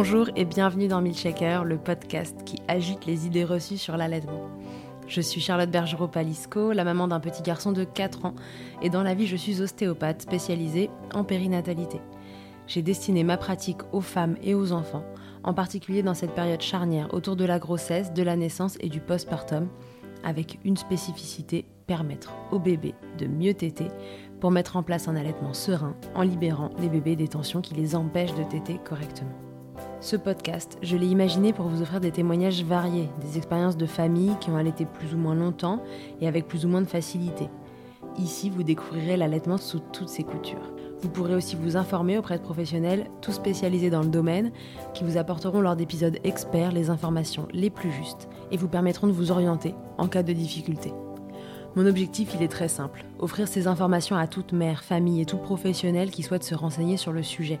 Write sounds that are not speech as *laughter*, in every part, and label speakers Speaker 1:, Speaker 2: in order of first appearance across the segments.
Speaker 1: Bonjour et bienvenue dans Milkshaker, le podcast qui agite les idées reçues sur l'allaitement. Je suis Charlotte Bergerot-Palisco, la maman d'un petit garçon de 4 ans, et dans la vie je suis ostéopathe spécialisée en périnatalité. J'ai destiné ma pratique aux femmes et aux enfants, en particulier dans cette période charnière autour de la grossesse, de la naissance et du postpartum, avec une spécificité permettre au bébé de mieux téter pour mettre en place un allaitement serein en libérant les bébés des tensions qui les empêchent de téter correctement. Ce podcast, je l'ai imaginé pour vous offrir des témoignages variés, des expériences de familles qui ont allaité plus ou moins longtemps et avec plus ou moins de facilité. Ici, vous découvrirez l'allaitement sous toutes ses coutures. Vous pourrez aussi vous informer auprès de professionnels, tout spécialisés dans le domaine, qui vous apporteront lors d'épisodes experts les informations les plus justes et vous permettront de vous orienter en cas de difficulté. Mon objectif, il est très simple, offrir ces informations à toute mère, famille et tout professionnel qui souhaite se renseigner sur le sujet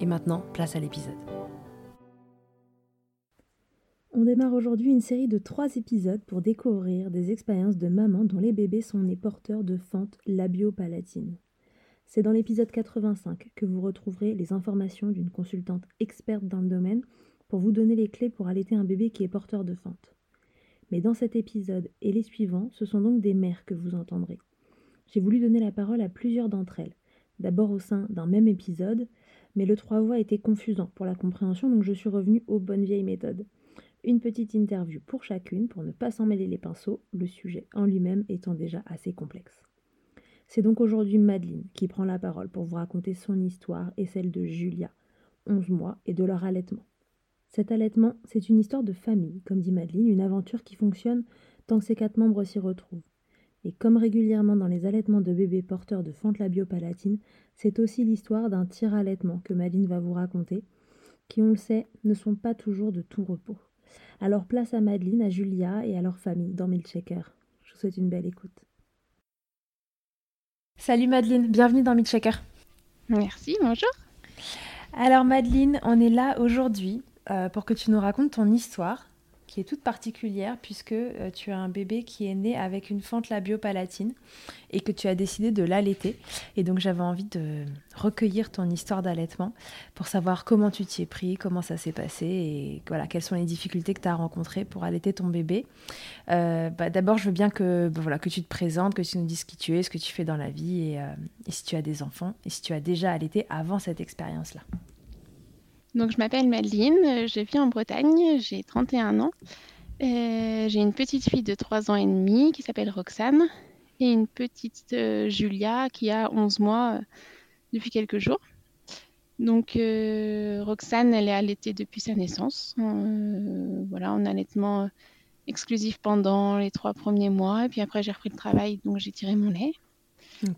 Speaker 1: Et maintenant, place à l'épisode. On démarre aujourd'hui une série de trois épisodes pour découvrir des expériences de mamans dont les bébés sont nés porteurs de fentes labiopalatines. C'est dans l'épisode 85 que vous retrouverez les informations d'une consultante experte dans le domaine pour vous donner les clés pour allaiter un bébé qui est porteur de fentes. Mais dans cet épisode et les suivants, ce sont donc des mères que vous entendrez. J'ai voulu donner la parole à plusieurs d'entre elles, d'abord au sein d'un même épisode, mais le trois voix était confusant pour la compréhension, donc je suis revenue aux bonnes vieilles méthodes. Une petite interview pour chacune pour ne pas s'en mêler les pinceaux, le sujet en lui-même étant déjà assez complexe. C'est donc aujourd'hui Madeleine qui prend la parole pour vous raconter son histoire et celle de Julia, 11 mois, et de leur allaitement. Cet allaitement, c'est une histoire de famille, comme dit Madeleine, une aventure qui fonctionne tant que ses quatre membres s'y retrouvent. Et comme régulièrement dans les allaitements de bébés porteurs de fente labiopalatine, c'est aussi l'histoire d'un tir-allaitement que Madine va vous raconter, qui, on le sait, ne sont pas toujours de tout repos. Alors place à Madeleine, à Julia et à leur famille dans Milkshaker. Je vous souhaite une belle écoute. Salut Madeleine, bienvenue dans Milkshaker.
Speaker 2: Merci, bonjour.
Speaker 1: Alors Madeleine, on est là aujourd'hui euh, pour que tu nous racontes ton histoire qui est toute particulière puisque euh, tu as un bébé qui est né avec une fente labiopalatine et que tu as décidé de l'allaiter. Et donc j'avais envie de recueillir ton histoire d'allaitement pour savoir comment tu t'y es pris, comment ça s'est passé et voilà, quelles sont les difficultés que tu as rencontrées pour allaiter ton bébé. Euh, bah, D'abord, je veux bien que, bah, voilà, que tu te présentes, que tu nous dises qui tu es, ce que tu fais dans la vie et, euh, et si tu as des enfants et si tu as déjà allaité avant cette expérience-là.
Speaker 2: Donc, je m'appelle Madeline, je vis en Bretagne, j'ai 31 ans. Euh, j'ai une petite fille de 3 ans et demi qui s'appelle Roxane et une petite euh, Julia qui a 11 mois euh, depuis quelques jours. Donc, Roxane, elle est allaitée depuis sa naissance. Voilà, en allaitement exclusif pendant les trois premiers mois. Et puis après, j'ai repris le travail, donc j'ai tiré mon lait.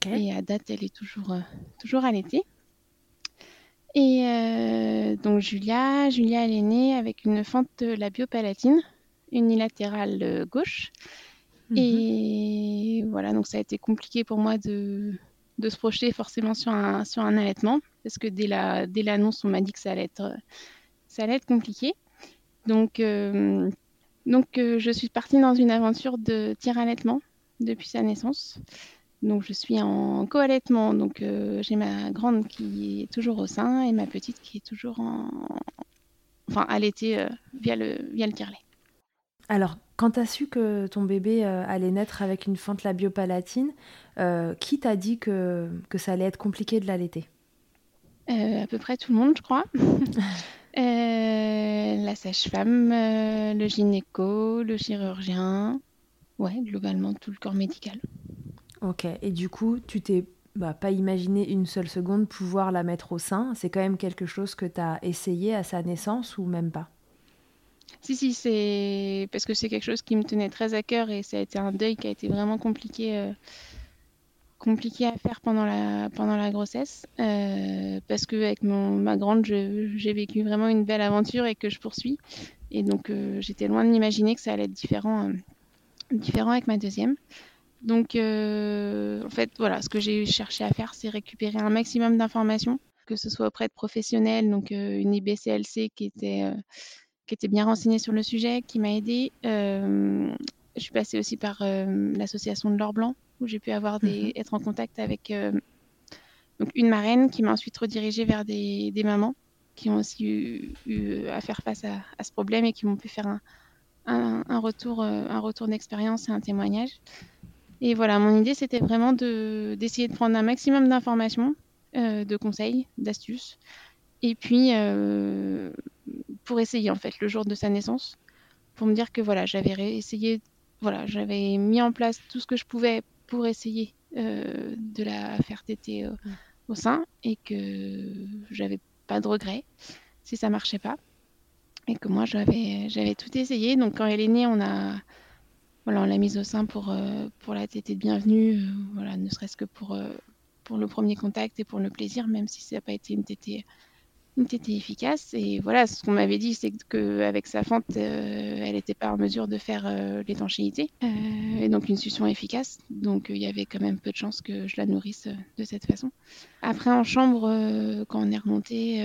Speaker 2: Et à date, elle est toujours, toujours allaitée. Et euh, donc Julia, Julia, elle est née avec une fente labiopalatine unilatérale euh, gauche.
Speaker 1: Mhm.
Speaker 2: Et voilà, donc ça a été compliqué pour moi de, de se projeter forcément sur un, sur un allaitement, parce que dès la, dès l'annonce, on m'a dit que ça allait être, ça allait être compliqué. Donc, euh, donc euh, je suis partie dans une aventure de tir-allaitement depuis sa naissance. Donc je suis en co-allaitement, donc euh, j'ai ma grande qui est toujours au sein et ma petite qui est toujours en... enfin allaitée euh, via le, via le tire-lait.
Speaker 1: Alors, quand tu as su que ton bébé euh, allait naître avec une fente labiopalatine, qui t'a dit que, que ça allait être compliqué de l'allaiter?
Speaker 2: Euh, à peu près tout le monde, je crois. *laughs* La sage-femme, le gynéco, le chirurgien, ouais, globalement tout le corps médical.
Speaker 1: Ok, et du coup, tu t'es bah, pas imaginé une seule seconde pouvoir la mettre au sein. C'est quand même quelque chose que tu as essayé à sa naissance ou même pas?
Speaker 2: Si, si, c'est parce que c'est quelque chose qui me tenait très à cœur et ça a été un deuil qui a été vraiment compliqué, euh, compliqué à faire pendant la, pendant la grossesse. Euh, parce que avec mon, ma grande, j'ai vécu vraiment une belle aventure et que je poursuis. Et donc, euh, j'étais loin de m'imaginer que ça allait être différent, différent avec ma deuxième. Donc, euh, en fait, voilà, ce que j'ai cherché à faire, c'est récupérer un maximum d'informations, que ce soit auprès de professionnels, donc euh, une IBCLC qui était, euh, qui était bien renseignée sur le sujet, qui m'a aidée. Je suis passée aussi par l'association de l'Or Blanc, où j'ai pu avoir des, être en contact avec donc une marraine qui m'a ensuite redirigée vers des, des mamans qui ont aussi eu, eu à faire face à, à ce problème et qui m'ont pu faire un, un, un retour, un retour d'expérience et un témoignage. Et voilà, mon idée, c'était vraiment de, d'essayer de prendre un maximum d'informations, euh, de conseils, d'astuces, et puis euh, pour essayer en fait le jour de sa naissance, pour me dire que voilà, j'avais essayé, voilà, j'avais mis en place tout ce que je pouvais pour essayer euh, de la faire téter euh, au sein et que j'avais pas de regrets si ça marchait pas et que moi j'avais tout essayé. Donc quand elle est née, on a voilà, on l'a mise au sein pour euh, pour la tétée de bienvenue, euh, voilà, ne serait-ce que pour euh, pour le premier contact et pour le plaisir, même si ça n'a pas été une tétée une tétée efficace. Et voilà, ce qu'on m'avait dit, c'est qu'avec sa fente, euh, elle n'était pas en mesure de faire euh, l'étanchéité euh, et donc une succion efficace. Donc il y avait quand même peu de chances que je la nourrisse de cette façon. Après, en chambre, quand on est remonté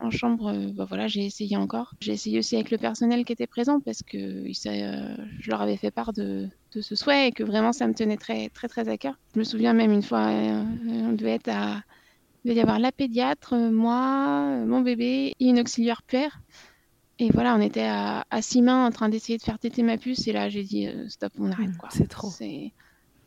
Speaker 2: en, chambre, bah, voilà, j'ai essayé encore. J'ai essayé aussi avec le personnel qui était présent parce que je leur avais fait part de, ce souhait et que vraiment ça me tenait très très très à cœur. Je me souviens même une fois, on devait être à il devait y avoir la pédiatre, euh, moi, euh, mon bébé et une auxiliaire puère. Et voilà, on était à, à six mains en train d'essayer de faire téter ma puce. Et là, j'ai dit euh, stop, on arrête.
Speaker 1: Mm,
Speaker 2: quoi.
Speaker 1: c'est trop.
Speaker 2: C'est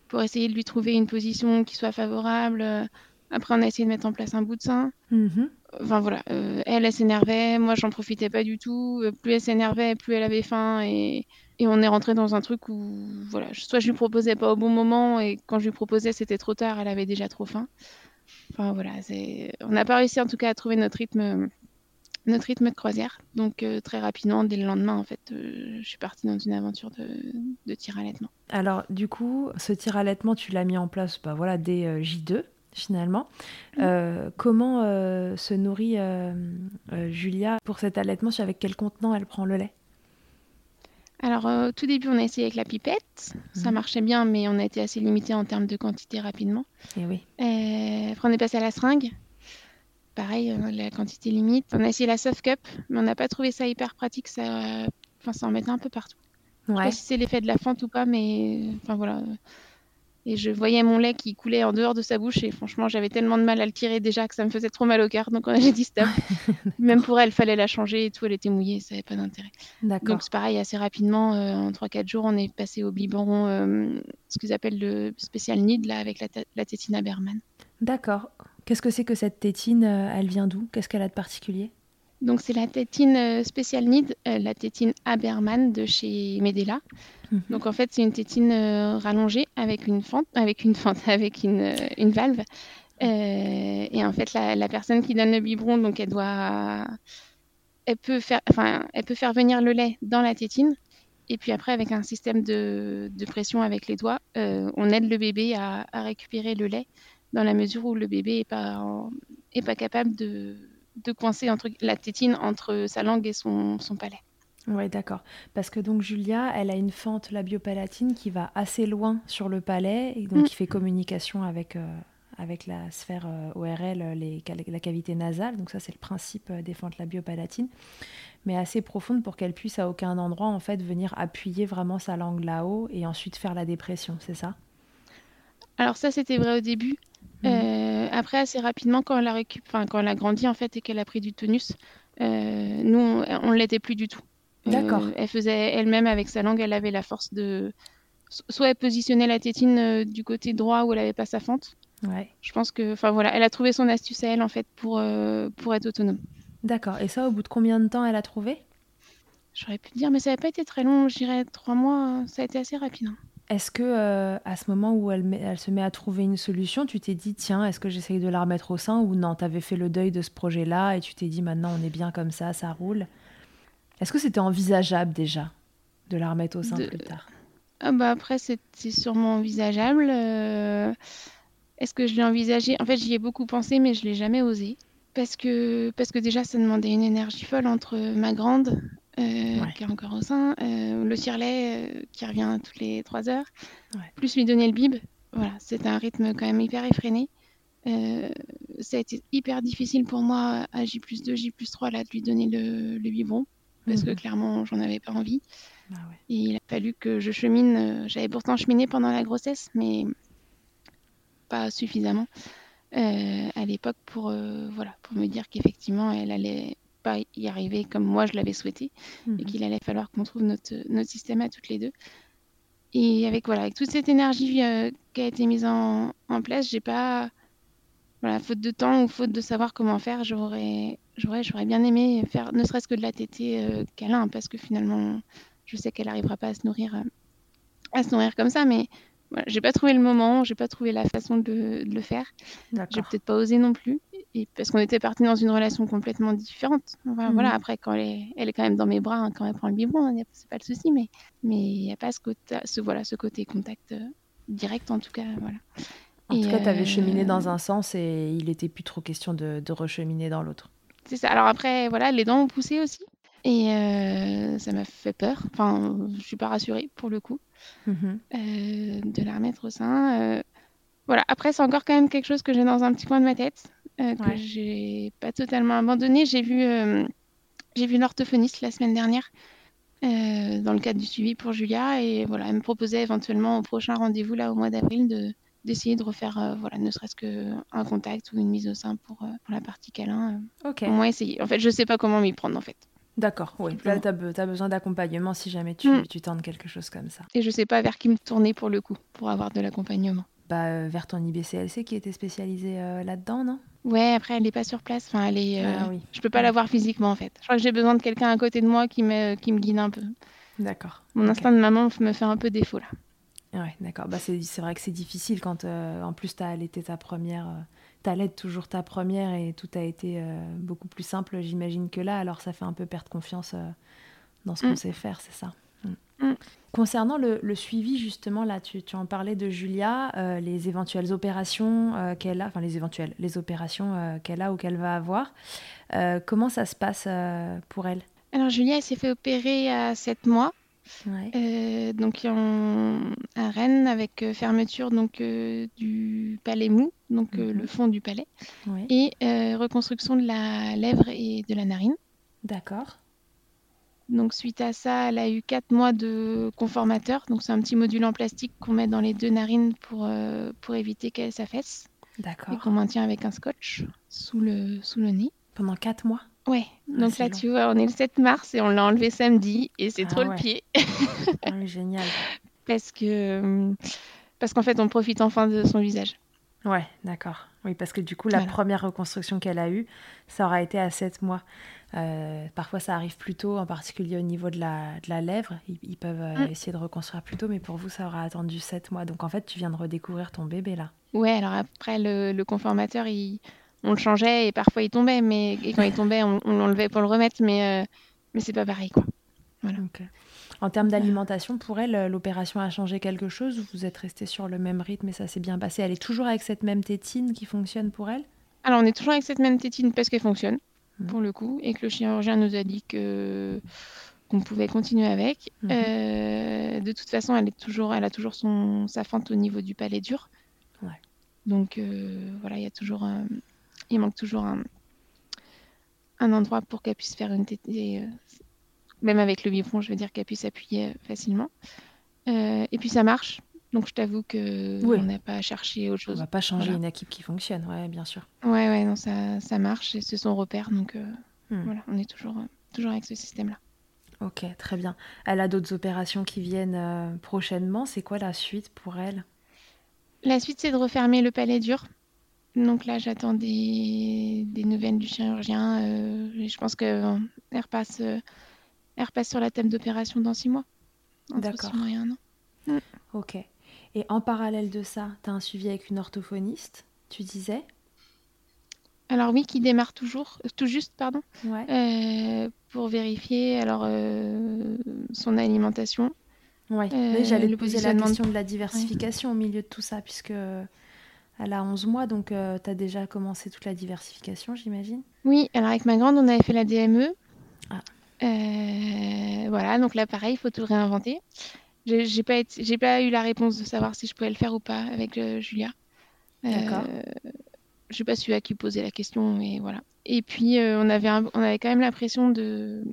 Speaker 2: pour essayer de lui trouver une position qui soit favorable. Euh, Après, on a essayé de mettre en place un bout de sein.
Speaker 1: Mhm.
Speaker 2: Enfin voilà, euh, elle, elle s'énervait. Moi, j'en profitais pas du tout. Plus elle s'énervait, plus elle avait faim. Et, et on est rentré dans un truc où, voilà, soit je lui proposais pas au bon moment. Et quand je lui proposais, c'était trop tard. Elle avait déjà trop faim. Enfin voilà, on n'a pas réussi en tout cas à trouver notre rythme, notre rythme de croisière. Donc euh, très rapidement, dès le lendemain, en fait, euh, je suis partie dans une aventure de, de tir allaitement.
Speaker 1: Alors, du coup, ce tir allaitement, tu l'as mis en place bah, voilà, dès euh, J2, finalement. Euh, comment se nourrit Julia pour cet allaitement? Avec quel contenant elle prend le lait?
Speaker 2: Alors euh, au tout début, on a essayé avec la pipette. Ça
Speaker 1: Mhm.
Speaker 2: marchait bien, mais on a été assez limité en termes de quantité rapidement.
Speaker 1: Eh oui.
Speaker 2: Euh, après, on est passé à la seringue. Pareil, euh, la quantité limite. On a essayé la soft cup, mais on n'a pas trouvé ça hyper pratique. Ça enfin, ça en mettait un peu partout. Je sais pas si c'est l'effet de la fente ou pas, mais enfin voilà. Et je voyais mon lait qui coulait en dehors de sa bouche et franchement, j'avais tellement de mal à le tirer déjà que ça me faisait trop mal au cœur. Donc on a dit stop. *laughs* Même pour elle, fallait la changer et tout. Elle était mouillée, ça n'avait pas d'intérêt. Donc c'est pareil, assez rapidement, euh, en 3-4 jours, on est passé au biberon, euh, ce qu'ils appellent le spécial nid là avec la, la tétine Aberman.
Speaker 1: D'accord. Qu'est-ce que c'est que cette tétine euh, Elle vient d'où? Qu'est-ce qu'elle a de particulier?
Speaker 2: Donc c'est la tétine euh, spécial Need, euh, la tétine Aberman de chez Medela. Mhm. Donc en fait c'est une tétine euh, rallongée avec une fente, avec une fente, *laughs* avec une, une valve. et en fait la, personne qui donne le biberon, donc elle doit, elle peut faire, enfin elle peut faire venir le lait dans la tétine. Et puis après avec un système de, de pression avec les doigts, on aide le bébé à, à, récupérer le lait dans la mesure où le bébé est pas est pas capable de de coincer entre, la tétine entre sa langue et son, palais.
Speaker 1: Oui, d'accord. Parce que donc Julia, elle a une fente labiopalatine qui va assez loin sur le palais et donc mm. qui fait communication avec, euh, avec la sphère euh, ORL, les, la cavité nasale. Donc ça, c'est le principe euh, des fentes labiopalatines, mais assez profonde pour qu'elle puisse à aucun endroit en fait venir appuyer vraiment sa langue là-haut et ensuite faire la dépression. C'est ça?
Speaker 2: Alors ça, c'était vrai au début. Mm. Euh, après, assez rapidement, quand elle a, récup... enfin, quand elle a grandi en fait et qu'elle a pris du tonus, euh, nous, on ne l'était plus du tout.
Speaker 1: Euh, D'accord.
Speaker 2: elle faisait elle-même avec sa langue, elle avait la force de. Soit elle positionnait la tétine du côté droit où elle n'avait pas sa fente.
Speaker 1: Ouais.
Speaker 2: Je pense que, enfin voilà, elle a trouvé son astuce à elle en fait pour, pour être autonome.
Speaker 1: D'accord. Et ça, au bout de combien de temps elle a trouvé?
Speaker 2: J'aurais pu te dire, mais ça n'a pas été très long. Je dirais trois mois. Ça a été assez rapide. Hein.
Speaker 1: Est-ce que euh, à ce moment où elle, elle, se met à trouver une solution, tu t'es dit tiens, est-ce que j'essaye de la remettre au sein ou non, tu avais fait le deuil de ce projet-là et tu t'es dit maintenant on est bien comme ça, ça roule. Est-ce que c'était envisageable déjà de la remettre au sein plus tard?
Speaker 2: Ah bah Après, c'était sûrement envisageable. Euh, est-ce que je l'ai envisagé? En fait, j'y ai beaucoup pensé, mais je l'ai jamais osé. Parce que, parce que déjà, ça demandait une énergie folle entre ma grande, euh, qui est encore au sein, euh, le tirelet euh, qui revient toutes les 3 heures, plus lui donner le bib. Voilà, c'est un rythme quand même hyper effréné. ça a été hyper difficile pour moi à J plus 2, J plus 3 là, de lui donner le, le biberon parce que mhm. clairement j'en avais pas envie.
Speaker 1: Bah
Speaker 2: Et il a fallu que je chemine. J'avais pourtant cheminé pendant la grossesse, mais pas suffisamment à l'époque pour, voilà, pour me dire qu'effectivement elle allait pas y arriver comme moi je l'avais souhaité et mhm. qu'il allait falloir qu'on trouve notre, notre système à toutes les deux. Et avec voilà, avec toute cette énergie euh, qui a été mise en, en place, j'ai pas voilà, faute de temps ou faute de savoir comment faire, j'aurais j'aurais j'aurais bien aimé faire ne serait-ce que de la tétée euh, câlin parce que finalement je sais qu'elle n'arrivera pas à se nourrir euh, à se nourrir comme ça mais voilà, j'ai pas trouvé le moment, j'ai pas trouvé la façon de, de le faire. J'ai peut-être pas osé non plus et parce qu'on était partis dans une relation complètement différente. Mhm. Voilà, après, quand elle est, elle est quand même dans mes bras, hein, quand elle prend le biberon, hein, c'est pas le souci, mais mais il n'y a pas ce côté, ce, voilà, ce côté contact euh, direct, en tout cas. Voilà.
Speaker 1: En tout cas, tu avais cheminé dans euh, un sens et il n'était plus trop question de, de recheminer dans l'autre.
Speaker 2: C'est ça. Alors après, voilà, les dents ont poussé aussi. Et euh, ça m'a fait peur. Enfin, je suis pas rassurée pour le coup mhm. de la remettre au sein. voilà. Après, c'est encore quand même quelque chose que j'ai dans un petit coin de ma tête. Euh, que j'ai pas totalement abandonné. J'ai vu, euh, j'ai vu une orthophoniste la semaine dernière euh, dans le cadre du suivi pour Julia et voilà, elle me proposait éventuellement au prochain rendez-vous là au mois d'avril de d'essayer de refaire voilà ne serait-ce que un contact ou une mise au sein pour, pour la partie câlin.
Speaker 1: Ok.
Speaker 2: Au moins essayer. En fait, je sais pas comment m'y prendre en fait.
Speaker 1: D'accord, oui. Là, tu as, besoin d'accompagnement si jamais tu, mm. tu tentes quelque chose comme ça.
Speaker 2: Et je sais pas vers qui me tourner pour le coup, pour avoir de l'accompagnement.
Speaker 1: Bah, vers ton IBCLC qui était spécialisé là-dedans, non?
Speaker 2: Ouais, après, elle n'est pas sur place. Enfin, elle est, euh, ah Je peux pas la voir physiquement, en fait. Je crois que j'ai besoin de quelqu'un à côté de moi qui me, qui me guide un peu.
Speaker 1: D'accord.
Speaker 2: Mon instinct de maman me fait un peu défaut, là.
Speaker 1: Ouais, d'accord. Bah, c'est vrai que c'est difficile quand, euh, en plus, tu as allaité ta première... Euh, tu toujours ta première et tout a été beaucoup plus simple, j'imagine, que là. Alors, ça fait un peu perdre confiance dans ce qu'on mm. sait faire, c'est ça mm. Mm. Concernant le, suivi, justement, là, tu, en parlais de Julia, euh, les éventuelles opérations euh, qu'elle a, enfin les éventuelles, les opérations euh, qu'elle a ou qu'elle va avoir. comment ça se passe pour elle?
Speaker 2: Alors, Julia, elle s'est fait opérer à 7 mois. Donc à Rennes avec fermeture donc du palais mou, donc mhm. le fond du palais, et reconstruction de la lèvre et de la narine.
Speaker 1: D'accord.
Speaker 2: Donc suite à ça, elle a eu 4 mois de conformateur. Donc c'est un petit module en plastique qu'on met dans les deux narines pour, euh, pour éviter qu'elle s'affaisse.
Speaker 1: D'accord.
Speaker 2: Et qu'on maintient avec un scotch sous le, sous le nez.
Speaker 1: Pendant 4 mois?
Speaker 2: Ouais,
Speaker 1: Ah,
Speaker 2: donc là
Speaker 1: long.
Speaker 2: tu vois, on est le 7 mars et on l'a enlevé samedi et c'est
Speaker 1: Ah
Speaker 2: trop
Speaker 1: ouais.
Speaker 2: le pied.
Speaker 1: Ah *laughs* Génial.
Speaker 2: parce que euh, parce qu'en fait on profite enfin de son visage.
Speaker 1: Ouais, d'accord. Oui, parce que du coup, la
Speaker 2: Voilà.
Speaker 1: première reconstruction qu'elle a eue, ça aura été à 7 mois. Euh, parfois, ça arrive plus tôt, en particulier au niveau de la, de la lèvre. Ils, ils peuvent euh,
Speaker 2: Mm.
Speaker 1: essayer de reconstruire plus tôt, mais pour vous, ça aura attendu 7 mois. Donc, en fait, tu viens de redécouvrir ton bébé là.
Speaker 2: Ouais, alors après le, le conformateur, il, on le changeait et parfois il tombait, mais et quand il tombait, on, on l'enlevait pour le remettre, mais euh, mais c'est pas pareil quoi.
Speaker 1: Ok. En termes d'alimentation, pour elle, euh, l'opération a changé quelque chose ou vous êtes resté sur le même rythme et ça s'est bien passé? Elle est toujours avec cette même tétine qui fonctionne pour elle?
Speaker 2: Alors on est toujours avec cette même tétine parce qu'elle fonctionne
Speaker 1: Mhm.
Speaker 2: pour le coup et que le chirurgien nous a dit que qu'on pouvait continuer avec.
Speaker 1: Mhm.
Speaker 2: Euh, de toute façon, elle est toujours, elle a toujours son sa fente au niveau du palais dur.
Speaker 1: Ouais.
Speaker 2: Donc euh, voilà, il y a toujours, un- il manque toujours un, un endroit pour qu'elle puisse faire une tétée, euh, même avec le biberon, je veux dire qu'elle puisse appuyer euh, facilement. Euh, et puis ça marche. Donc je t'avoue que
Speaker 1: Oui.
Speaker 2: on n'a pas cherché autre
Speaker 1: On
Speaker 2: chose.
Speaker 1: va pas changer
Speaker 2: Voilà.
Speaker 1: une équipe qui fonctionne, ouais, bien sûr.
Speaker 2: Ouais, ouais, non, ça, ça marche et c'est son repère. Donc euh,
Speaker 1: Hmm.
Speaker 2: voilà, on est toujours, toujours avec ce système-là.
Speaker 1: Ok, très bien. Elle a d'autres opérations qui viennent euh, prochainement. C'est quoi la suite pour elle?
Speaker 2: La suite, c'est de refermer le palais dur. Donc là, j'attends des, des nouvelles du chirurgien. euh, et je pense qu'elle repasse, euh, elle repasse sur la table d'opération dans six mois.
Speaker 1: D'accord.
Speaker 2: six mois et un an.
Speaker 1: Ok. Et en parallèle de ça, tu as un suivi avec une orthophoniste, tu disais?
Speaker 2: Alors oui, qui démarre toujours, euh, tout juste, pardon,
Speaker 1: Ouais.
Speaker 2: euh, pour vérifier alors euh, son alimentation. Euh,
Speaker 1: Oui, J'allais poser la question de la diversification au milieu de tout ça, puisque elle a 11 mois, donc tu as déjà commencé toute la diversification, j'imagine
Speaker 2: Oui, alors avec ma grande, on avait fait la DME.
Speaker 1: Ah.
Speaker 2: Euh, voilà, donc là, pareil, il faut tout réinventer. J'ai pas, été- pas eu la réponse de savoir si je pouvais le faire ou pas avec euh, Julia. Euh,
Speaker 1: D'accord.
Speaker 2: je sais pas su à qui poser la question, mais voilà. Et puis, euh, on, avait un- on avait quand même l'impression de,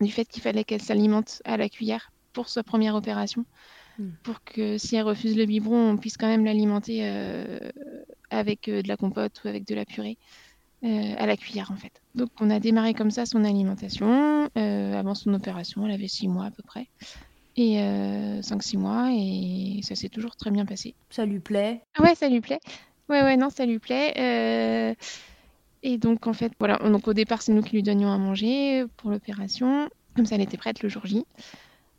Speaker 2: du fait qu'il fallait qu'elle s'alimente à la cuillère pour sa première opération. Pour que si elle refuse le biberon, on puisse quand même l'alimenter euh, avec euh, de la compote ou avec de la purée euh, à la cuillère en fait. Donc on a démarré comme ça son alimentation avant son opération. Elle avait 6 mois à peu près. Et 5-6 mois et ça s'est toujours très bien passé.
Speaker 1: Ça lui plaît?
Speaker 2: Ah ouais, ça lui plaît. Ouais, ouais, non, ça lui plaît. Et donc en fait, voilà. Donc au départ, c'est nous qui lui donnions à manger pour l'opération. Comme ça, elle était prête le jour J.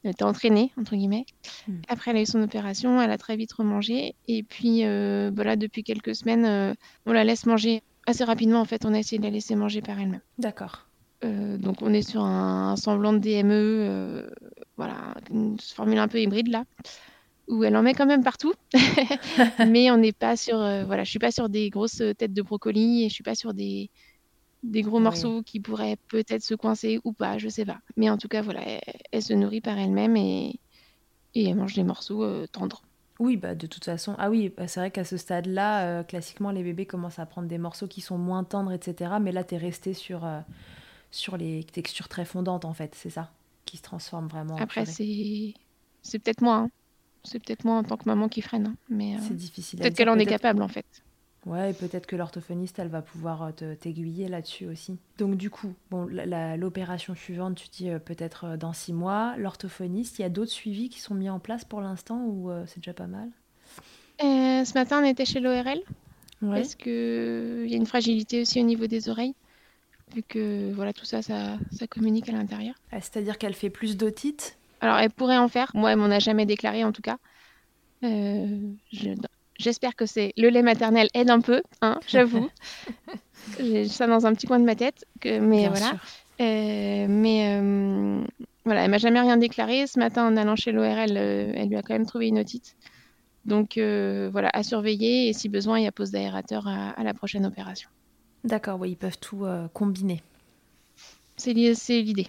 Speaker 2: Elle était entraînée, entre guillemets.
Speaker 1: Hmm.
Speaker 2: Après, elle a eu son opération, elle a très vite remangé. Et puis, euh, voilà, depuis quelques semaines, euh, on la laisse manger assez rapidement. En fait, on a essayé de la laisser manger par elle-même.
Speaker 1: D'accord.
Speaker 2: Euh, donc, on est sur un, un semblant de DME, voilà, une formule un peu hybride là, où elle en met quand même partout. *laughs* *laughs* Mais on n'est pas sur, voilà, je suis pas sur des grosses têtes de brocoli et je suis pas sur des, des gros morceaux qui pourraient peut-être se coincer ou pas, je sais pas. Mais en tout cas, voilà, elle, elle se nourrit par elle-même et, et elle mange des morceaux euh, tendres.
Speaker 1: Oui, bah de toute façon. Ah oui, bah, c'est vrai qu'à ce stade-là, euh, classiquement, les bébés commencent à prendre des morceaux qui sont moins tendres, etc. Mais là, tu es resté sur, euh, sur les textures très fondantes, en fait, c'est ça Qui se transforment vraiment en
Speaker 2: Après, c'est peut-être moi, hein. c'est peut-être moi en tant que maman qui freine, hein. mais
Speaker 1: C'est difficile
Speaker 2: peut-être qu'elle en est capable en fait.
Speaker 1: Ouais, et peut-être que l'orthophoniste, elle va pouvoir euh, t'aiguiller là-dessus aussi. Donc du coup, bon, l'opération suivante, tu dis euh, peut-être euh, dans six mois. L'orthophoniste, il y a d'autres suivis qui sont mis en place pour l'instant ou euh, c'est déjà pas mal?
Speaker 2: Euh, ce matin, on était chez l'ORL
Speaker 1: Ouais.
Speaker 2: parce que il y a une fragilité aussi au niveau des oreilles, vu que voilà tout ça, ça, ça communique à l'intérieur.
Speaker 1: Ah, C'est-à-dire qu'elle fait plus d'otite
Speaker 2: Alors, elle pourrait en faire. Moi, elle m'en a jamais déclaré en tout cas. Euh, je- J'espère que c'est le lait maternel aide un peu, hein, *laughs* j'avoue. J'ai ça dans un petit coin de ma tête, que, mais
Speaker 1: Bien
Speaker 2: voilà. Euh, mais euh, voilà, elle m'a jamais rien déclaré. Ce matin, en allant chez l'ORL, euh, elle lui a quand même trouvé une otite. Donc euh, voilà, à surveiller et si besoin, il y a pose d'aérateur à, à la prochaine opération.
Speaker 1: D'accord, oui, ils peuvent tout combiner.
Speaker 2: C'est l'idée.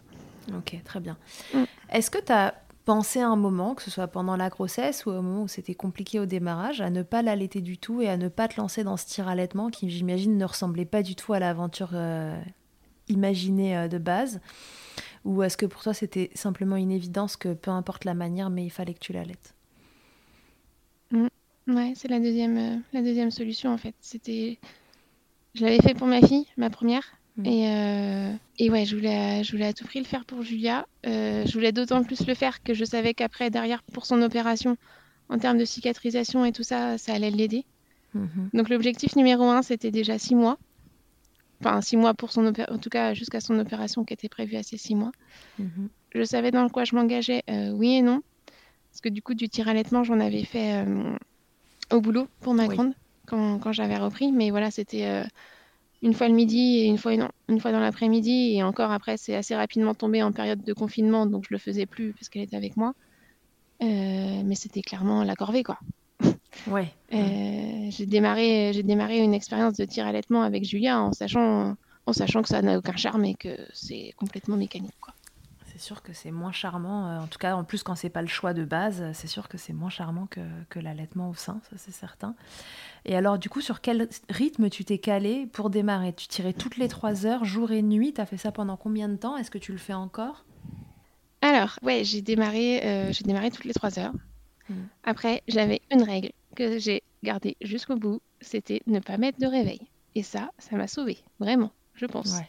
Speaker 1: Ok, très bien.
Speaker 2: Mm.
Speaker 1: Est-ce que tu as pensé à un moment, que ce soit pendant la grossesse ou au moment où c'était compliqué au démarrage, à ne pas l'allaiter du tout et à ne pas te lancer dans ce tir-allaitement qui, j'imagine, ne ressemblait pas du tout à l'aventure euh, imaginée euh, de base Ou est-ce que pour toi c'était simplement une évidence que peu importe la manière, mais il fallait que tu l'allaites?
Speaker 2: Mm. Ouais, c'est la deuxième, euh, la deuxième solution en fait. C'était, je l'avais fait pour ma fille, ma première. Et, euh, et ouais, je voulais, je voulais à tout prix le faire pour Julia. Euh, je voulais d'autant plus le faire que je savais qu'après derrière pour son opération, en termes de cicatrisation et tout ça, ça allait l'aider. Mm-hmm. Donc l'objectif numéro un, c'était déjà six mois enfin six mois pour son opération, en tout cas jusqu'à son opération qui était prévue à ces six mois. Mhm. Je savais dans quoi je m'engageais, euh, oui et non, parce que du coup du tir j'en avais fait au boulot pour ma grande quand, quand j'avais repris, mais voilà c'était une fois le midi et une fois non, une fois dans l'après-midi et encore après c'est assez rapidement tombé en période de confinement donc je le faisais plus parce qu'elle était avec moi, mais c'était clairement la corvée quoi. *laughs*
Speaker 1: Ouais.
Speaker 2: Euh, j'ai démarré, j'ai démarré une expérience de tir allaitement avec Julia en sachant, en sachant que ça n'a aucun charme et que c'est complètement mécanique. Quoi.
Speaker 1: C'est sûr que c'est moins charmant. Euh, en tout cas, en plus, quand c'est pas le choix de base, c'est sûr que c'est moins charmant que, que l'allaitement au sein, ça c'est certain. Et alors, du coup, sur quel rythme tu t'es calé pour démarrer? Tu tirais toutes les trois heures, jour et nuit? Tu as fait ça pendant combien de temps? Est-ce que tu le fais encore?
Speaker 2: Alors, ouais, j'ai démarré, euh, j'ai démarré toutes les trois heures. Hmm. Après, j'avais une règle que j'ai gardé jusqu'au bout, c'était ne pas mettre de réveil. Et ça, ça m'a sauvé, vraiment, je pense. Ouais.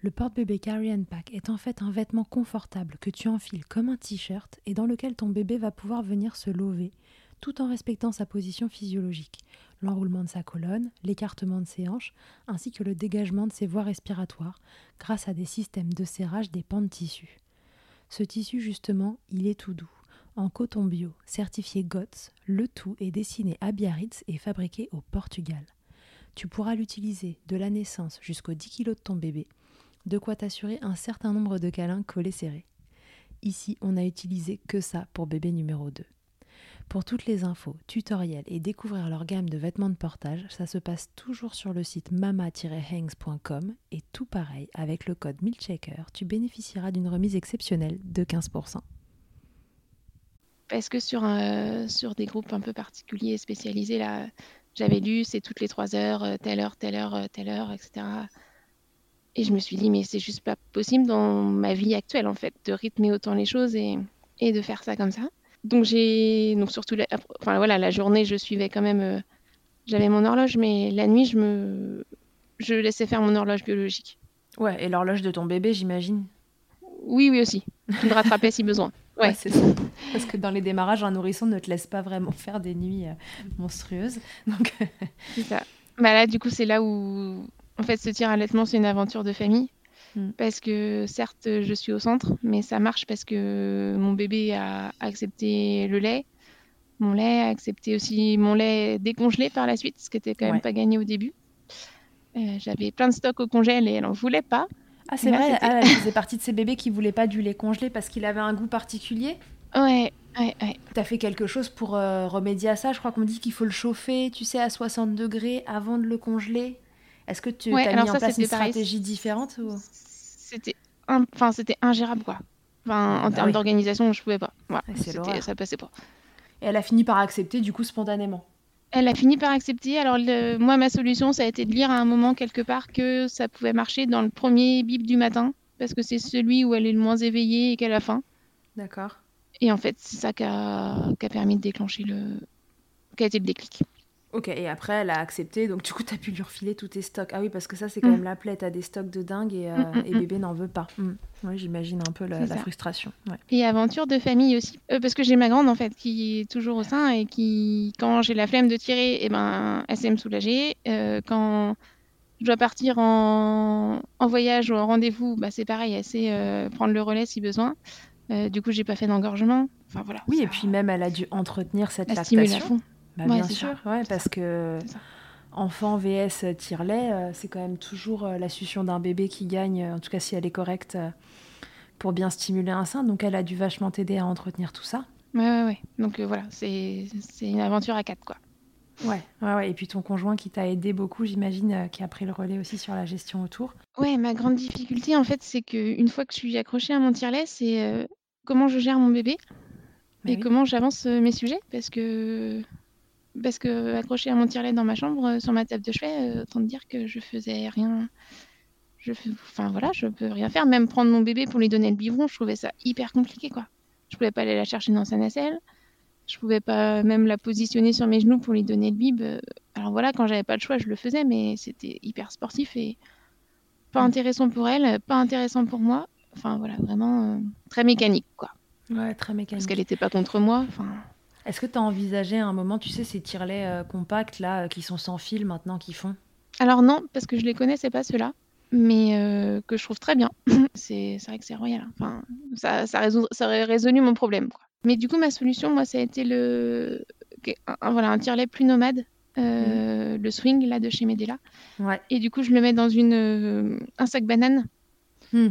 Speaker 1: Le porte-bébé Carry and Pack est en fait un vêtement confortable que tu enfiles comme un t-shirt et dans lequel ton bébé va pouvoir venir se lever tout en respectant sa position physiologique, l'enroulement de sa colonne, l'écartement de ses hanches, ainsi que le dégagement de ses voies respiratoires, grâce à des systèmes de serrage des pans de tissu. Ce tissu, justement, il est tout doux. En coton bio, certifié GOTS, le tout est dessiné à Biarritz et fabriqué au Portugal. Tu pourras l'utiliser de la naissance jusqu'aux 10 kg de ton bébé, de quoi t'assurer un certain nombre de câlins collés serrés. Ici, on n'a utilisé que ça pour bébé numéro 2. Pour toutes les infos, tutoriels et découvrir leur gamme de vêtements de portage, ça se passe toujours sur le site mama-hangs.com et tout pareil, avec le code MILCHECKER, tu bénéficieras d'une remise exceptionnelle de 15%.
Speaker 2: Parce que sur, sur des groupes un peu particuliers et spécialisés, là, j'avais lu c'est toutes les 3 heures, euh, telle heure, telle heure, euh, telle heure, etc. Et je me suis dit, mais c'est juste pas possible dans ma vie actuelle, en fait, de rythmer autant les choses et, et de faire ça comme ça. Donc j'ai donc surtout la, enfin voilà la journée je suivais quand même euh, j'avais mon horloge mais la nuit je me je laissais faire mon horloge biologique.
Speaker 1: Ouais et l'horloge de ton bébé j'imagine.
Speaker 2: Oui oui aussi. Je me rattrapais si besoin. *laughs* Ouais,
Speaker 1: c'est ça. Parce que dans les démarrages un nourrisson ne te laisse pas vraiment faire des nuits euh, monstrueuses donc.
Speaker 2: c'est ça. Bah là du coup c'est là où en fait ce tir allaitement c'est une aventure de famille. Mm. Parce que certes, je suis au centre, mais ça marche parce que mon bébé a accepté le lait. Mon lait a accepté aussi mon lait décongelé par la suite, ce qui n'était quand même pas gagné au début. Euh, j'avais plein de stocks au congèle et elle n'en voulait pas.
Speaker 1: Ah, c'est vrai, elle faisait partie de ces bébés qui voulaient pas du lait congelé parce qu'il avait un goût particulier
Speaker 2: Ouais, ouais, ouais.
Speaker 1: Tu as fait quelque chose pour euh, remédier à ça? Je crois qu'on dit qu'il faut le chauffer, tu sais, à 60 degrés avant de le congeler. Est-ce que tu as mis en place une stratégie différente ou...
Speaker 2: C'était enfin, c'était ingérable, quoi. Enfin, en bah termes d'organisation, je pouvais pas. Voilà, ça passait pas.
Speaker 1: Et elle a fini par accepter, du coup, spontanément.
Speaker 2: Elle a fini par accepter. Alors, moi, ma solution, ça a été de lire à un moment quelque part que ça pouvait marcher dans le premier bip du matin, parce que c'est celui où elle est le moins éveillée et qu'elle a faim.
Speaker 1: D'accord.
Speaker 2: Et en fait, c'est ça qui a... permis de déclencher le. qui a été le déclic.
Speaker 1: Ok, et après, elle a accepté, donc du coup, tu as pu lui refiler tous tes stocks. Ah oui, parce que ça, c'est quand
Speaker 2: Mm.
Speaker 1: même la plaie, tu as des stocks de dingue et, euh,
Speaker 2: Mm, mm,
Speaker 1: et bébé n'en veut pas. Oui, j'imagine un peu la, la frustration. Ouais.
Speaker 2: Et aventure de famille aussi. Euh, parce que j'ai ma grande, en fait, qui est toujours au sein et qui, quand j'ai la flemme de tirer, eh ben, elle sait me soulager. Euh, quand je dois partir en, en voyage ou en rendez-vous, bah, c'est pareil, elle sait prendre le relais si besoin. Du coup, j'ai pas fait d'engorgement. Enfin, voilà.
Speaker 1: Oui,
Speaker 2: ça-
Speaker 1: et puis même, elle a dû entretenir cette
Speaker 2: à
Speaker 1: lactation. Bah,
Speaker 2: Ouais,
Speaker 1: bien sûr, ouais, parce que enfant VS tire-lait, euh, c'est quand même toujours euh, la succion d'un bébé qui gagne, euh, en tout cas si elle est correcte, pour bien stimuler un sein. Donc elle a dû vachement t'aider à entretenir tout ça.
Speaker 2: Ouais, ouais, ouais. Donc voilà, c'est une aventure à quatre, quoi.
Speaker 1: Ouais, ouais, ouais. Et puis ton conjoint qui t'a aidé beaucoup, j'imagine, qui a pris le relais aussi sur la gestion autour.
Speaker 2: Ouais, ma grande difficulté, en fait, c'est que une fois que je suis accrochée à mon tire-lait, c'est comment je gère mon bébé
Speaker 1: Bah
Speaker 2: et
Speaker 1: oui.
Speaker 2: comment j'avance mes sujets. Parce que, parce que accrochée à mon tire-lait dans ma chambre, euh, sur ma table de chevet, euh, autant te dire que je faisais rien. Je fais... Enfin voilà, je peux rien faire. Même prendre mon bébé pour lui donner le biberon, je trouvais ça hyper compliqué, quoi. Je pouvais pas aller la chercher dans sa nacelle. Je pouvais pas même la positionner sur mes genoux pour lui donner le bib. Alors voilà, quand j'avais pas le choix, je le faisais, mais c'était hyper sportif et pas
Speaker 1: Mm.
Speaker 2: intéressant pour elle, pas intéressant pour moi. Enfin voilà, vraiment euh, très mécanique, quoi.
Speaker 1: Ouais, très
Speaker 2: Parce
Speaker 1: mécanique.
Speaker 2: qu'elle était pas contre moi. Enfin,
Speaker 1: Est-ce que tu as envisagé à un moment, tu sais, ces tirelets euh, compacts là, euh, qui sont sans fil maintenant, qui font?
Speaker 2: Alors non, parce que je les connaissais pas ceux-là, mais euh, que je trouve très bien. *laughs* c'est vrai que c'est royal. hein. Enfin, ça, ça, ça aurait résolu mon problème. Quoi. Mais du coup, ma solution, moi, ça a été le un, un- voilà un tirelet plus nomade, euh, le swing là de chez Medela.
Speaker 1: Ouais.
Speaker 2: Et du coup, je le mets dans une un sac banane.
Speaker 1: Hmm.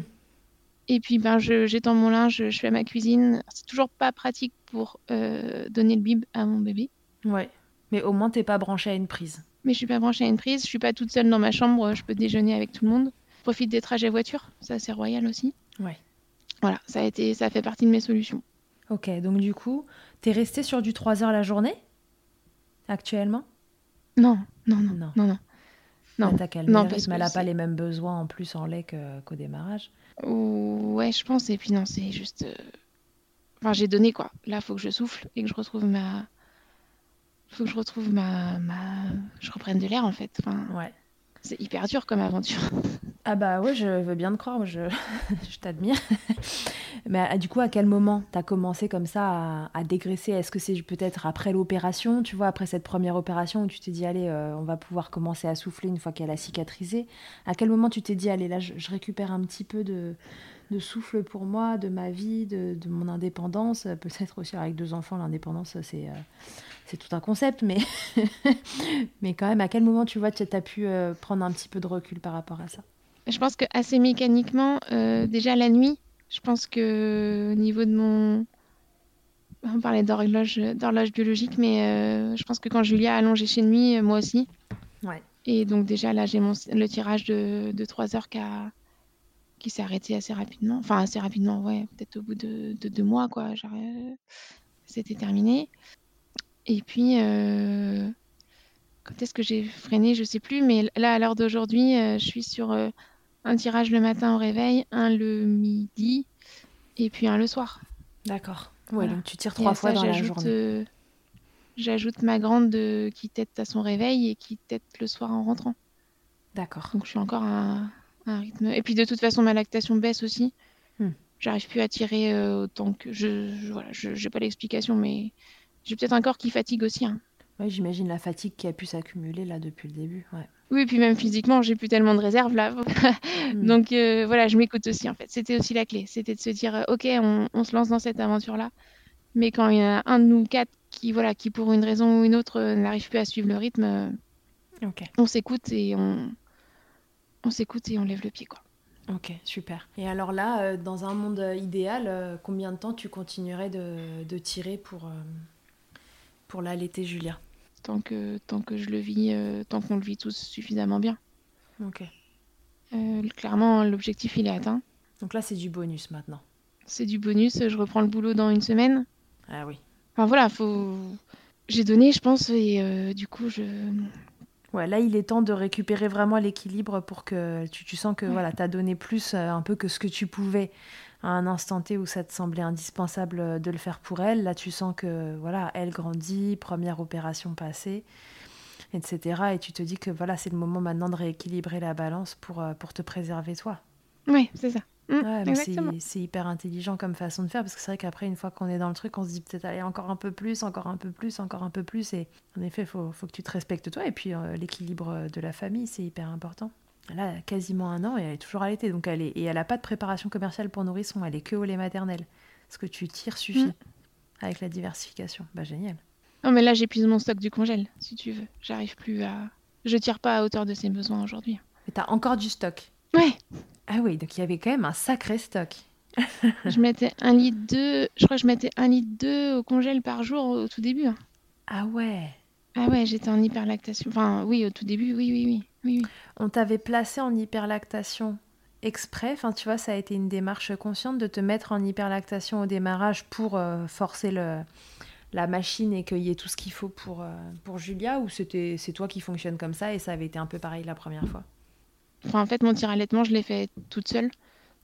Speaker 2: Et puis, ben, j'étends mon linge, je fais ma cuisine. C'est toujours pas pratique pour euh, donner le bib à mon bébé.
Speaker 1: Ouais. Mais au moins, t'es pas branché à une prise.
Speaker 2: Mais je suis pas branchée à une prise, je suis pas toute seule dans ma chambre, je peux déjeuner avec tout le monde. Je profite des trajets voiture, ça c'est royal aussi.
Speaker 1: Ouais.
Speaker 2: Voilà, ça a été, ça fait partie de mes solutions.
Speaker 1: Ok, donc du coup, t'es resté sur du 3 heures la journée? Actuellement?
Speaker 2: Non, non, non,
Speaker 1: Non.
Speaker 2: non, non. Non,
Speaker 1: T'as calmé
Speaker 2: non,
Speaker 1: le
Speaker 2: parce
Speaker 1: rythme,
Speaker 2: que
Speaker 1: elle a pas les mêmes besoins en plus en lait qu'au démarrage.
Speaker 2: Ouais, je pense. Et puis non, c'est juste. euh, Enfin, j'ai donné quoi. Là, faut que je souffle et que je retrouve ma. Faut que je retrouve ma. ma... Je reprenne de l'air en fait. Enfin,
Speaker 1: Ouais.
Speaker 2: c'est hyper dur comme aventure. *laughs*
Speaker 1: Ah bah ouais, je veux bien te croire, je, *laughs* je t'admire. *laughs* Mais du coup, à quel moment t'as commencé comme ça à, dégraisser? Est-ce que c'est peut-être après l'opération, tu vois, après cette première opération où tu t'es dit, allez, euh, on va pouvoir commencer à souffler une fois qu'elle a cicatrisé? À quel moment tu t'es dit, allez, là, je, récupère un petit peu de, souffle pour moi, de ma vie, de, mon indépendance? Euh, Peut-être aussi avec deux enfants, l'indépendance, c'est... euh, c'est tout un concept, mais, *laughs* mais quand même, à quel moment tu vois tu as pu prendre un petit peu de recul par rapport à ça?
Speaker 2: Je pense que assez mécaniquement, euh, déjà la nuit, je pense que au niveau de mon. On parlait d'horloge, d'horloge biologique, mais euh, je pense que quand Julia a allongé chez nuit, euh, moi aussi.
Speaker 1: Ouais.
Speaker 2: Et donc déjà là, j'ai mon, le tirage de, de 3 heures qui, a- qui s'est arrêté assez rapidement. Enfin, assez rapidement, ouais, peut-être au bout de, de deux mois, quoi. Genre, C'était terminé. Et puis, euh, quand est-ce que j'ai freiné Je sais plus, mais là, à l'heure d'aujourd'hui, euh, je suis sur euh, un tirage le matin au réveil, un le midi, et puis un le soir.
Speaker 1: D'accord. Ouais, donc tu tires trois fois
Speaker 2: ça,
Speaker 1: dans la
Speaker 2: j'ajoute,
Speaker 1: journée.
Speaker 2: euh, J'ajoute ma grande de- qui tète à son réveil et qui tète le soir en rentrant.
Speaker 1: D'accord.
Speaker 2: Donc je suis encore à, un- à un rythme. Et puis de toute façon, ma lactation baisse aussi.
Speaker 1: Hmm.
Speaker 2: J'arrive plus à tirer euh, autant que je. je- voilà, je j'ai pas l'explication, mais j'ai peut-être un corps qui fatigue aussi. hein.
Speaker 1: Ouais, j'imagine la fatigue qui a pu s'accumuler là depuis le début. Ouais.
Speaker 2: Oui, puis même physiquement, j'ai plus tellement de réserve là.
Speaker 1: Hmm. *laughs*
Speaker 2: Donc euh, voilà, je m'écoute aussi en fait. C'était aussi la clé. C'était de se dire, euh, ok, on, on se lance dans cette aventure-là. Mais quand il y en a un de nous quatre qui, voilà, qui pour une raison ou une autre euh, n'arrive plus à suivre le rythme, euh,
Speaker 1: Ok.
Speaker 2: on s'écoute et on, on s'écoute et on lève le pied quoi.
Speaker 1: Ok, super. Et alors là, euh, dans un monde idéal, euh, combien de temps tu continuerais de, de tirer pour, euh, pour l'allaiter Julia?
Speaker 2: Tant que, tant que je le vis, euh, tant qu'on le vit tous suffisamment bien.
Speaker 1: Ok.
Speaker 2: Euh, clairement, l'objectif il est atteint.
Speaker 1: Donc là, c'est du bonus maintenant.
Speaker 2: C'est du bonus. Je reprends le boulot dans une semaine.
Speaker 1: Ah oui.
Speaker 2: Enfin voilà, faut. J'ai donné, je pense, et euh, du coup, je.
Speaker 1: Ouais, là, il est temps de récupérer vraiment l'équilibre pour que tu, tu sens que
Speaker 2: Ouais.
Speaker 1: voilà, tu as donné plus un peu que ce que tu pouvais à un instant T où ça te semblait indispensable euh, de le faire pour elle. Là, tu sens que voilà, elle grandit, première opération passée. etc. Et tu te dis que voilà, c'est le moment maintenant de rééquilibrer la balance pour, euh, pour te préserver toi.
Speaker 2: Oui, c'est ça. Mm,
Speaker 1: Ouais, c'est hyper intelligent comme façon de faire parce que c'est vrai qu'après, une fois qu'on est dans le truc, on se dit peut-être aller encore un peu plus, encore un peu plus, encore un peu plus. Et en effet, il faut, faut que tu te respectes toi. Et puis, euh, l'équilibre de la famille, c'est hyper important. Elle a quasiment un an et elle est toujours allaitée. Donc elle est, et elle n'a pas de préparation commerciale pour nourrisson. Elle est que au lait maternel. Ce que tu tires suffit
Speaker 2: Mm.
Speaker 1: avec la diversification. Bah, génial.
Speaker 2: Non, mais là, j'épuise mon stock du congèle, si tu veux. J'arrive plus à. Je tire pas à hauteur de ses besoins aujourd'hui.
Speaker 1: Mais t'as encore du stock.
Speaker 2: Ouais,
Speaker 1: Ah oui, donc il y avait quand même un sacré stock. *laughs*
Speaker 2: je mettais un litre deux. Je crois que je mettais un litre deux au congèle par jour au tout début. hein.
Speaker 1: Ah ouais.
Speaker 2: Ah ouais, j'étais en hyperlactation. Enfin, oui, au tout début, oui, oui, oui. Oui, oui.
Speaker 1: On t'avait placé en hyperlactation exprès. Enfin, tu vois, ça a été une démarche consciente de te mettre en hyperlactation au démarrage pour euh, forcer le, la machine et qu'il y ait tout ce qu'il faut pour, euh, pour Julia ou c'était c'est toi qui fonctionne comme ça et ça avait été un peu pareil la première fois?
Speaker 2: Enfin, en fait, mon tir allaitement, je l'ai fait toute seule,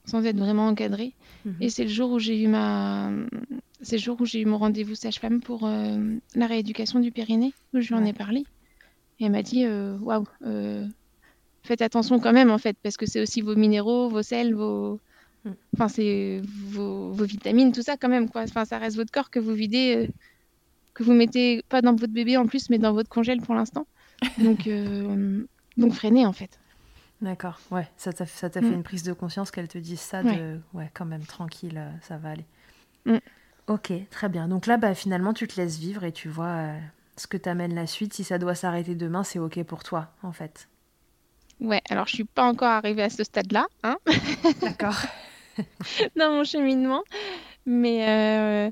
Speaker 2: sans être vraiment encadrée.
Speaker 1: Mhm.
Speaker 2: Et c'est le jour où j'ai eu ma, c'est le jour où j'ai eu mon rendez-vous sage-femme pour euh, la rééducation du périnée, où je lui en ai parlé. Et elle m'a dit, euh, waouh, euh, faites attention quand même en fait, parce que c'est aussi vos minéraux, vos sels, vos,
Speaker 1: Mm.
Speaker 2: enfin c'est vos, vos vitamines, tout ça quand même quoi. Enfin, ça reste votre corps que vous videz, euh, que vous mettez pas dans votre bébé en plus, mais dans votre congèle pour l'instant. *laughs* Donc, donc freinez en fait.
Speaker 1: D'accord, ouais, ça t'a ça t'a
Speaker 2: Mm.
Speaker 1: fait une prise de conscience qu'elle te dise ça, de ouais, quand même, tranquille, ça va aller.
Speaker 2: Mm.
Speaker 1: Ok, très bien. Donc là, bah, finalement, tu te laisses vivre et tu vois euh, ce que t'amène la suite. Si ça doit s'arrêter demain, c'est ok pour toi, en fait.
Speaker 2: Ouais, alors je suis pas encore arrivée à ce stade-là, hein,
Speaker 1: D'accord. *laughs*
Speaker 2: dans mon cheminement, mais euh,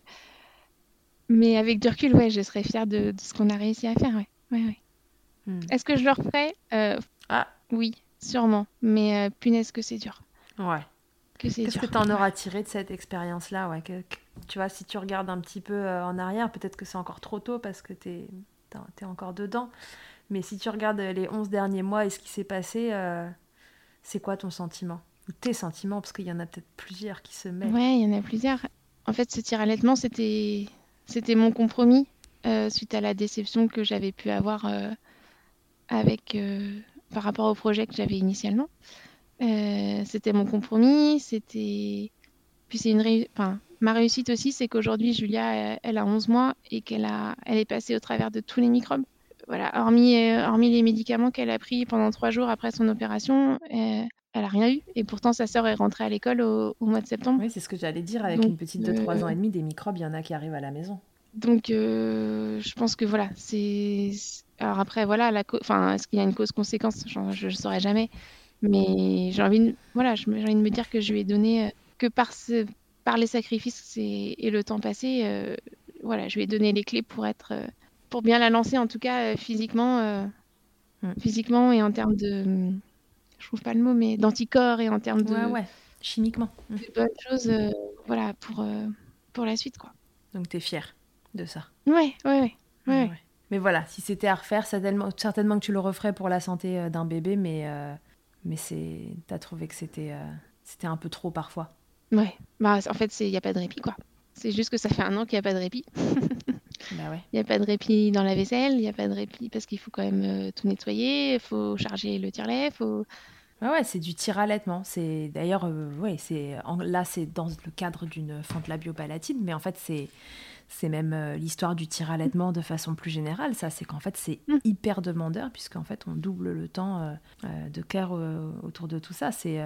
Speaker 2: mais avec du recul, ouais, je serais fière de, de ce qu'on a réussi à faire, ouais, ouais, ouais.
Speaker 1: Hmm.
Speaker 2: Est-ce que je le referais Euh,
Speaker 1: Ah.
Speaker 2: Oui, sûrement, mais euh, punaise que c'est dur,
Speaker 1: Ouais.
Speaker 2: que c'est
Speaker 1: Qu'est-ce que tu en auras tiré de cette expérience-là ouais, Tu vois, si tu regardes un petit peu euh, en arrière, peut-être que c'est encore trop tôt parce que tu es, encore dedans. Mais si tu regardes euh, les 11 derniers mois et ce qui s'est passé, euh, c'est quoi ton sentiment? Ou tes sentiments? Parce qu'il y en a peut-être plusieurs qui se mêlent.
Speaker 2: Ouais, il y en a plusieurs. En fait, ce tir allaitement, c'était c'était mon compromis suite à la déception que j'avais pu avoir avec par rapport au projet que j'avais initialement. C'était mon compromis, c'était puis c'est une réu- enfin, ma réussite aussi, c'est qu'aujourd'hui Julia, elle, a 11 mois et qu'elle a elle est passée au travers de tous les microbes. Voilà, hormis euh, hormis les médicaments qu'elle a pris pendant trois jours après son opération, euh, elle a rien eu. Et pourtant, sa sœur est rentrée à l'école au, au mois de septembre.
Speaker 1: Oui, c'est ce que j'allais dire. Avec
Speaker 2: Donc,
Speaker 1: une petite de
Speaker 2: euh,
Speaker 1: 3 ans et demi, des microbes, il y en a qui arrivent à la maison.
Speaker 2: Donc, euh, je pense que voilà, c'est. Alors après, voilà, la enfin, est-ce qu'il y a une cause-conséquence Je ne saurais jamais. Mais j'ai envie, de... voilà, j'ai envie de me dire que je lui ai donné, euh, que par, ce... par les sacrifices et, et le temps passé, euh, voilà, je lui ai donné les clés pour être, euh, pour bien la lancer, en tout cas euh, physiquement, euh,
Speaker 1: Mm.
Speaker 2: physiquement et en termes de, je trouve pas le mot, mais d'anticorps et en termes de,
Speaker 1: Ouais, ouais, chimiquement. Mm.
Speaker 2: de bonnes choses, euh, voilà, pour, pour la suite, quoi.
Speaker 1: Donc tu es fière de ça.
Speaker 2: Ouais, ouais, ouais. ouais.
Speaker 1: Ouais. Mais voilà, si c'était à refaire, certainement, certainement que tu le referais pour la santé d'un bébé, mais, mais c'est, t'as trouvé que c'était, c'était un peu trop parfois.
Speaker 2: Ouais, bah en fait, il n'y a pas de répit, quoi. C'est juste que ça fait un an qu'il n'y a pas de répit. *laughs*
Speaker 1: Bah ouais.
Speaker 2: Il n'y a pas de répit dans la vaisselle, il n'y a pas de répit parce qu'il faut quand même euh, tout nettoyer, il faut charger le tire-lait, faut...
Speaker 1: Ouais, ouais, c'est du tir allaitement. C'est d'ailleurs, euh, ouais, c'est là, c'est dans le cadre d'une fente labiopalatine, mais en fait, c'est c'est même euh, l'histoire du tir allaitement de façon plus générale. Ça, c'est qu'en fait, c'est
Speaker 2: Mm.
Speaker 1: hyper demandeur puisqu'en fait, on double le temps euh, de cœur autour de tout ça. C'est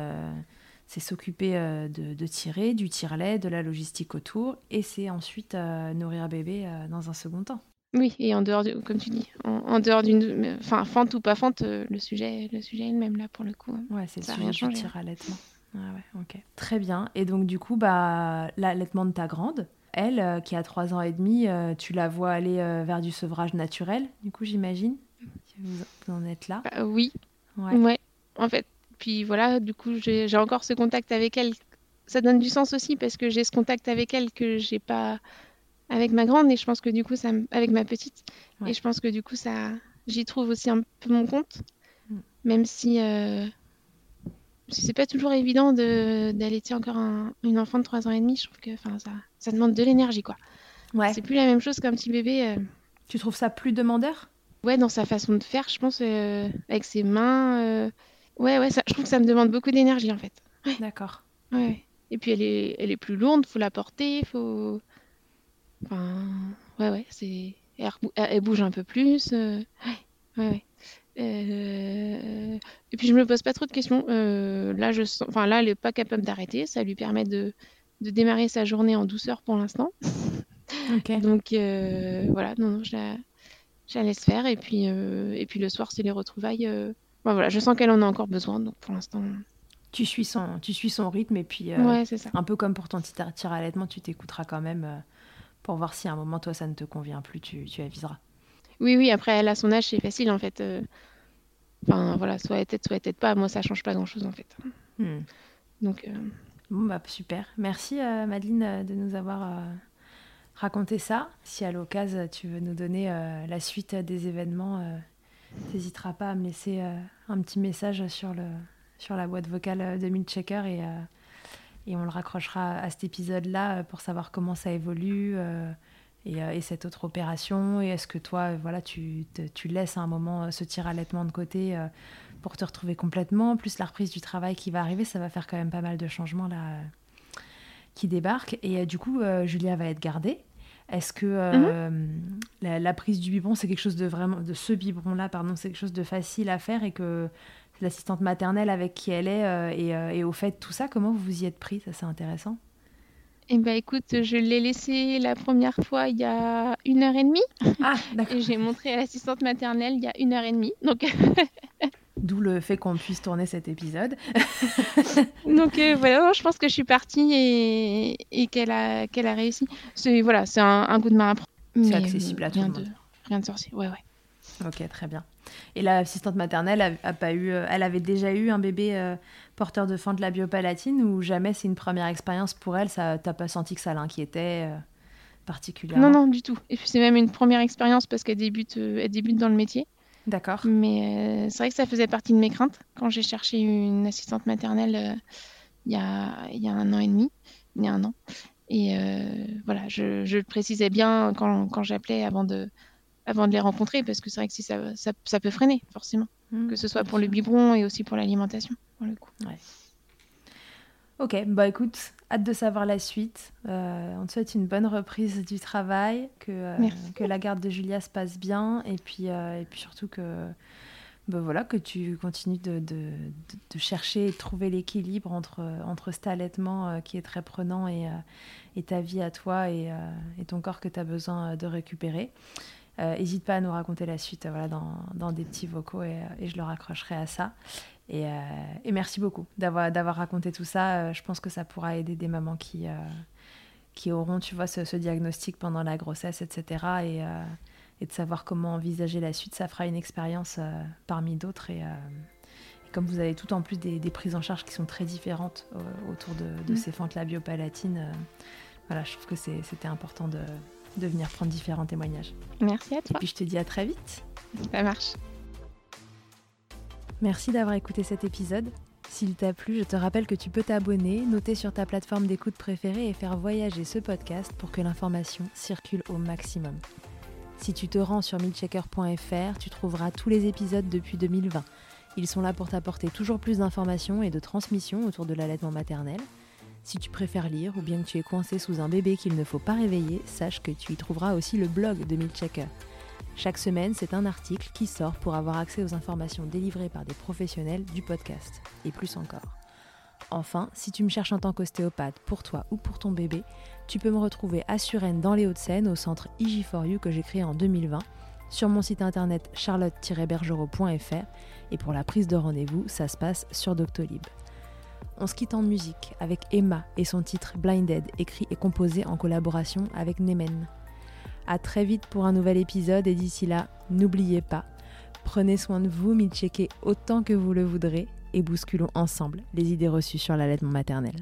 Speaker 1: c'est s'occuper euh, de, de tirer, du tire-lait, de la logistique autour, et c'est ensuite euh, nourrir bébé euh, dans un second temps.
Speaker 2: Oui, et en dehors, comme tu dis, en, en dehors d'une... Enfin, fente ou pas fente, le sujet, le sujet est le même, là, pour le coup. hein.
Speaker 1: Ouais, c'est
Speaker 2: Ça rien changé,
Speaker 1: tir allaitement. Ouais, ouais, ok. Très bien. Et donc, du coup, bah, l'allaitement de ta grande, elle, euh, qui a 3 ans et demi, euh, tu la vois aller euh, vers du sevrage naturel, du coup, j'imagine? Vous, vous en êtes là
Speaker 2: Bah, oui,
Speaker 1: Ouais.
Speaker 2: ouais, en fait. Puis voilà, du coup, j'ai encore ce contact avec elle. Ça donne du sens aussi parce que j'ai ce contact avec elle que j'ai pas avec ma grande et je pense que du coup, ça avec ma petite.
Speaker 1: Ouais.
Speaker 2: Et je pense que du coup, ça, j'y trouve aussi un peu mon compte.
Speaker 1: Mm.
Speaker 2: Même si, euh, c'est pas toujours évident de d'allaiter encore un- une enfant de 3 ans et demi, je trouve que enfin, ça, ça demande de l'énergie, quoi.
Speaker 1: Ouais.
Speaker 2: C'est plus la même chose qu'un petit bébé. euh.
Speaker 1: Tu trouves ça plus demandeur?
Speaker 2: Ouais, dans sa façon de faire, je pense, euh, avec ses mains. Ouais, ouais, ça, je trouve que ça me demande beaucoup d'énergie en fait.
Speaker 1: D'accord.
Speaker 2: Ouais. Et puis elle est, elle est plus lourde, faut la porter, faut. Enfin, ouais, ouais, c'est. Elle, bouge un peu plus. euh, Ouais, ouais, ouais. Euh, Et puis je me pose pas trop de questions. Euh, là, je sens... enfin, là, elle est pas capable d'arrêter. Ça lui permet de... de démarrer sa journée en douceur pour l'instant.
Speaker 1: Ok. *laughs*
Speaker 2: Donc euh, voilà, non, non, je la... je la laisse faire. Et puis, et puis le soir, c'est les retrouvailles. Enfin, voilà, je sens qu'elle en a encore besoin. Donc pour l'instant,
Speaker 1: Tu suis son, tu suis son rythme et puis euh,
Speaker 2: ouais, c'est ça.
Speaker 1: un peu comme pour ton petit tir à tu t'écouteras quand même euh, pour voir si à un moment toi ça ne te convient plus, tu, tu aviseras.
Speaker 2: Oui, oui, après, elle a son âge, c'est facile en fait. euh. Enfin, voilà, soit elle tête, soit elle tête pas. Moi, ça change pas grand-chose en fait.
Speaker 1: Hmm.
Speaker 2: Donc,
Speaker 1: Bon bah super. Merci Madeleine de nous avoir raconté ça. Si à l'occasion tu veux nous donner la suite des événements, t'hésiteras pas à me laisser euh, un petit message sur le sur la boîte vocale euh, de Milchecker et euh, et on le raccrochera à cet épisode-là pour savoir comment ça évolue et, et cette autre opération. Et est-ce que toi, voilà, tu, tu laisses à un moment ce tir allaitement de côté pour te retrouver complètement, plus la reprise du travail qui va arriver, ça va faire quand même pas mal de changements là qui débarquent. Et du coup, Julia va être gardée. Est-ce que euh, la, la prise du biberon, c'est quelque chose de vraiment, de ce biberon-là, pardon, c'est quelque chose de facile à faire et que l'assistante maternelle avec qui elle est euh, et, euh, et au fait de tout ça, comment vous vous y êtes pris? Ça, c'est intéressant.
Speaker 2: eh ben, écoute, je l'ai laissé la première fois il y a une heure et demie
Speaker 1: Ah, *laughs* d'accord.
Speaker 2: et j'ai montré à l'assistante maternelle il y a une heure et demie. Donc, *laughs*
Speaker 1: D'où le fait qu'on puisse tourner cet épisode. *laughs*
Speaker 2: donc euh, voilà, je pense que je suis partie et, et qu'elle a, qu'elle a réussi. C'est voilà, c'est un, un coup de main à prendre.
Speaker 1: C'est accessible
Speaker 2: euh,
Speaker 1: à tout
Speaker 2: rien
Speaker 1: le
Speaker 2: de,
Speaker 1: monde.
Speaker 2: rien de sorcier. Ouais, ouais.
Speaker 1: Ok, très bien. Et l'assistante maternelle a, a pas eu, euh, elle avait déjà eu un bébé euh, porteur de fente labiopalatine ou jamais c'est une première expérience pour elle? Ça, t'as pas senti que ça l'inquiétait euh, particulièrement?
Speaker 2: Non, non, du tout. Et puis c'est même une première expérience parce qu'elle débute, euh, elle débute dans le métier.
Speaker 1: D'accord.
Speaker 2: Mais euh, c'est vrai que ça faisait partie de mes craintes quand j'ai cherché une assistante maternelle euh, il y, a, il y a un an et demi, il y a un an. Et euh, voilà, je, je le précisais bien quand, quand j'appelais avant de, avant de les rencontrer parce que c'est vrai que si ça, ça, ça peut freiner forcément,
Speaker 1: Mmh,
Speaker 2: que ce soit pour le biberon et aussi pour l'alimentation pour le coup.
Speaker 1: Ok, bah écoute, hâte de savoir la suite. Euh, on te souhaite une bonne reprise du travail, que, euh, que la garde de Julia se passe bien et puis, euh, et puis surtout que, bah voilà, que tu continues de, de, de- de chercher et de trouver l'équilibre entre, entre cet allaitement qui est très prenant et, et ta vie à toi et, et ton corps que tu as besoin de récupérer. N'hésite pas à nous raconter la suite voilà, dans, dans des petits vocaux et, et je le raccrocherai à ça. Et, euh, et merci beaucoup d'avoir d'avoir raconté tout ça. Euh, je pense que ça pourra aider des mamans qui, euh, qui auront, tu vois, ce, ce diagnostic pendant la grossesse, etc. Et, et de savoir comment envisager la suite. Ça fera une expérience euh, parmi d'autres. Et, euh, et comme vous avez tout en plus des, des prises en charge qui sont très différentes euh, autour de, de
Speaker 2: Mm.
Speaker 1: ces fentes labiopalatines, voilà, je trouve que c'est- c'était important de, de venir prendre différents témoignages.
Speaker 2: Merci à
Speaker 1: Et
Speaker 2: toi,
Speaker 1: puis je te dis à très vite.
Speaker 2: ça marche.
Speaker 1: Merci d'avoir écouté cet épisode. S'il t'a plu, je te rappelle que tu peux t'abonner, noter sur ta plateforme d'écoute préférée et faire voyager ce podcast pour que l'information circule au maximum. Si tu te rends sur milchecker.fr, tu trouveras tous les épisodes depuis 2020. Ils sont là pour t'apporter toujours plus d'informations et de transmissions autour de l'allaitement maternel. Si tu préfères lire ou bien que tu es coincé sous un bébé qu'il ne faut pas réveiller, sache que tu y trouveras aussi le blog de Milchecker. Chaque semaine, c'est un article qui sort pour avoir accès aux informations délivrées par des professionnels du podcast, et plus encore. Enfin, si tu me cherches en tant qu'ostéopathe pour toi ou pour ton bébé, tu peux me retrouver à Suresnes dans les Hauts-de-Seine au centre IG4U que j'ai créé en 2020, sur mon site internet charlotte-bergerot.fr et pour la prise de rendez-vous, ça se passe sur Doctolib. On se quitte en musique avec Emma et son titre Blinded, écrit et composé en collaboration avec Nemen. À très vite pour un nouvel épisode et d'ici là, n'oubliez pas, prenez soin de vous, checker autant que vous le voudrez et bousculons ensemble les idées reçues sur l'allaitement maternel.